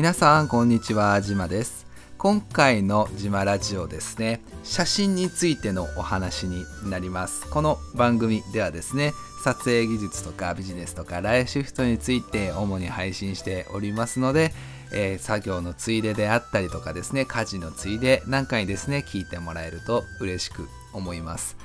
皆さんこんにちは。じまです。今回のじまラジオですね。写真についてのお話になります。この番組ではですね撮影技術とかビジネスとかライフシフトについて主に配信しておりますので、えー、作業のついでであったりとかですね家事のついでなんかにですね聞いてもらえると嬉しく思います。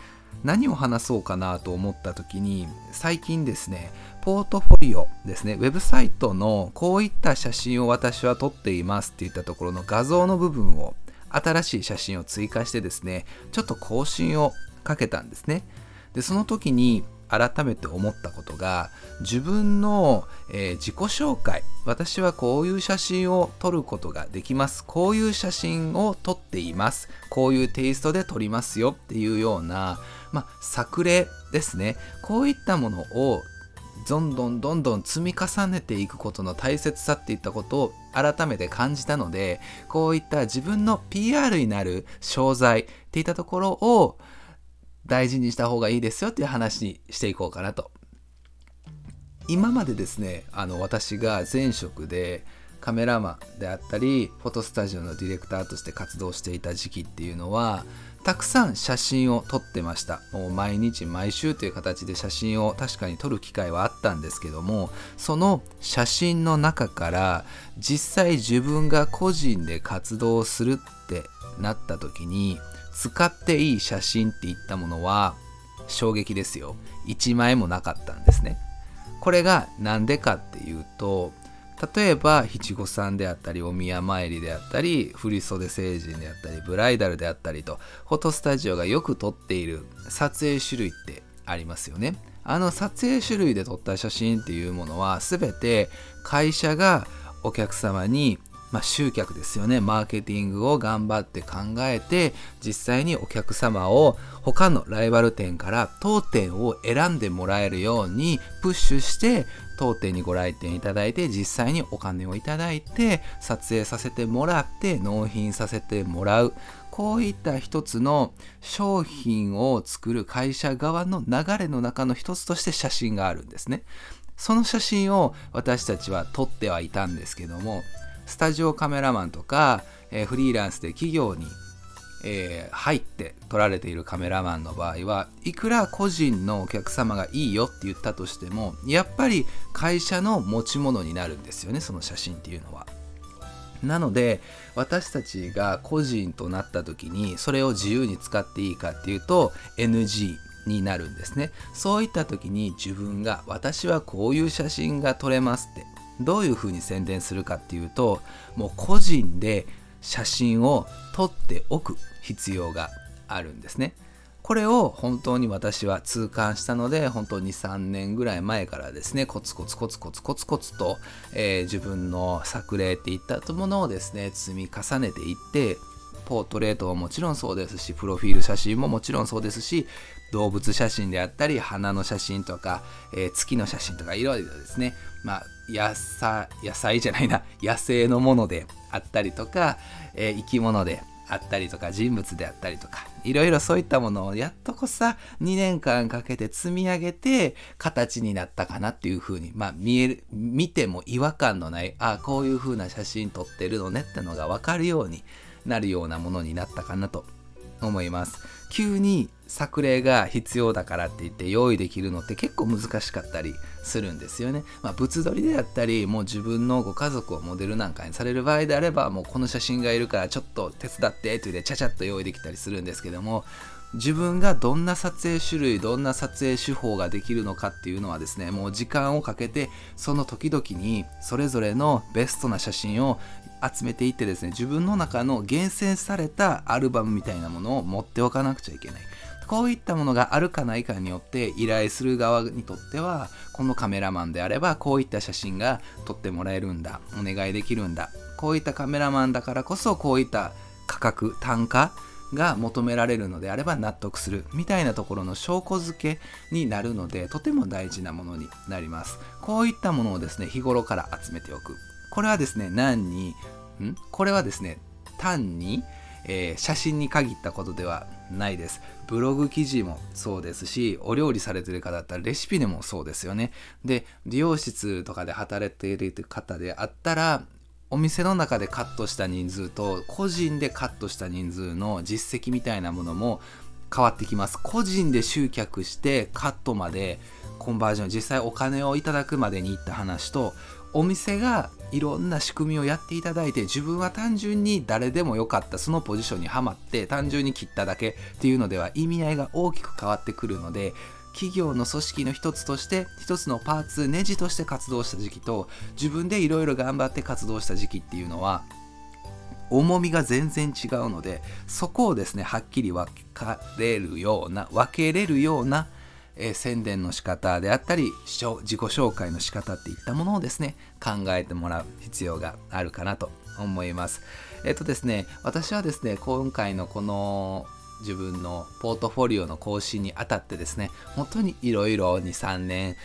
何を話そうかなと思った時に最近ですねポートフォリオですねウェブサイトのこういった写真を私は撮っていますって言ったところの画像の部分を新しい写真を追加してですねちょっと更新をかけたんですね。でその時に改めて思ったことが自分の、えー、自己紹介私はこういう写真を撮ることができます。こういう写真を撮っています。こういうテイストで撮りますよ。っていうようなまあ、作例ですね。こういったものをどんどんどんどん積み重ねていくことの大切さっていったことを改めて感じたのでこういった自分の PR になる商材っていったところを大事にした方がいいですよっていう話にしていこうかなと。今までですねあの私が前職でカメラマンであったりフォトスタジオのディレクターとして活動していた時期っていうのはたくさん写真を撮ってました。もう毎日毎週という形で写真を確かに撮る機会はあったんですけどもその写真の中から実際自分が個人で活動するってなった時に使っていい写真っていったものは衝撃ですよ。1枚もなかったんですね。これが何でかっていうと例えば七五三であったりお宮参りであったり振袖成人であったりブライダルであったりとフォトスタジオがよく撮っている撮影種類ってありますよね。あの撮影種類で撮った写真っていうものは全て会社がお客様にまあ、集客ですよね。マーケティングを頑張って考えて実際にお客様を他のライバル店から当店を選んでもらえるようにプッシュして当店にご来店いただいて実際にお金をいただいて撮影させてもらって納品させてもらう。こういった一つの商品を作る会社側の流れの中の一つとして写真があるんですね。その写真を私たちは撮ってはいたんですけどもスタジオカメラマンとか、えー、フリーランスで企業に、えー、入って撮られているカメラマンの場合はいくら個人のお客様がいいよって言ったとしてもやっぱり会社の持ち物になるんですよねその写真っていうのは。なので私たちが個人となった時にそれを自由に使っていいかっていうと NG になるんですねそういった時に自分が私はこういう写真が撮れますってどういうふうに宣伝するかっていうともう個人で写真を撮っておく必要があるんですね。これを本当に私は痛感したので本当に3年ぐらい前からですねコツコツコツコツコツコツと、えー、自分の作例っていったものをですね積み重ねていってポートレートももちろんそうですしプロフィール写真ももちろんそうですし動物写真であったり花の写真とか、えー、月の写真とかいろいろですね。まあ野菜野菜じゃないな。野生のものであったりとか、えー、生き物であったりとか人物であったりとかいろいろそういったものをやっとこさ2年間かけて積み上げて形になったかなっていう風にまあ見える見ても違和感のないああこういう風な写真撮ってるのねってのが分かるようになるようなものになったかなと思います急に作例が必要だからって言って用意できるのって結構難しかったりするんですよね。まあ、物撮りであったりもう自分のご家族をモデルなんかにされる場合であればもうこの写真がいるからちょっと手伝ってって言ってちゃちゃっと用意できたりするんですけども自分がどんな撮影種類どんな撮影手法ができるのかっていうのはですねもう時間をかけてその時々にそれぞれのベストな写真を集めていってですね自分の中の厳選されたアルバムみたいなものを持っておかなくちゃいけない。こういったものがあるかないかによって依頼する側にとってはこのカメラマンであればこういった写真が撮ってもらえるんだお願いできるんだ。こういったカメラマンだからこそこういった価格単価が求められるのであれば納得するみたいなところの証拠付けになるのでとても大事なものになります。こういったものをですね日頃から集めておく。これはですね何にんこれはですね単に、えー、写真に限ったことではないです。ブログ記事もそうですしお料理されてる方だったらレシピでもそうですよね。で美容室とかで働いている方であったらお店の中でカットした人数と個人でカットした人数の実績みたいなものも変わってきます。個人で集客してカットまでコンバージョン実際お金をいただくまでに行った話とお店がいろんな仕組みをやっていただいて自分は単純に誰でもよかったそのポジションにはまって単純に切っただけっていうのでは意味合いが大きく変わってくるので企業の組織の一つとして一つのパーツネジとして活動した時期と自分でいろいろ頑張って活動した時期っていうのは重みが全然違うのでそこをですねはっきり分かれるような分けれるようなえー、宣伝の仕方であったり自己紹介の仕方っていったものをですね考えてもらう必要があるかなと思います。えっ、とですね私はですね今回のこの自分のポートフォリオの更新にあたってですね本当にいろいろ23年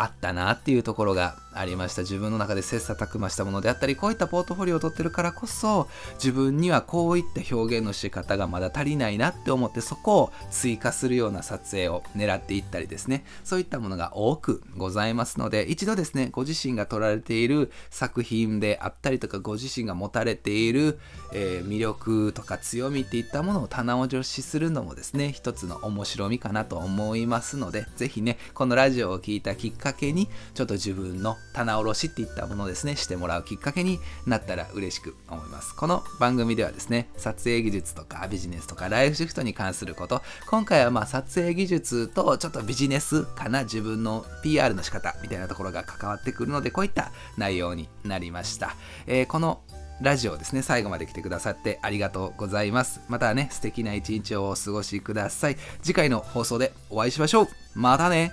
あったなっていうところがありました。自分の中で切磋琢磨したものであったりこういったポートフォリオを取ってるからこそ自分にはこういった表現の仕方がまだ足りないなって思ってそこを追加するような撮影を狙っていったりですね。そういったものが多くございますので一度ですねご自身が撮られている作品であったりとかご自身が持たれている、えー、魅力とか強みっていったものを棚卸しするのもですね一つの面白みかなと思いますのでぜひねこのラジオを聴いたきっかけにちょっと自分の棚卸しっていったものですねしてもらうきっかけになったら嬉しく思いますこの番組ではですね撮影技術とかビジネスとかライフシフトに関すること今回はまあ撮影技術とちょっとビジネスかな自分の PR の仕方みたいなところが関わってくるのでこういった内容になりました、えー、このラジオですね、最後まで来てくださってありがとうございます。またね、素敵な一日をお過ごしください。次回の放送でお会いしましょう。またね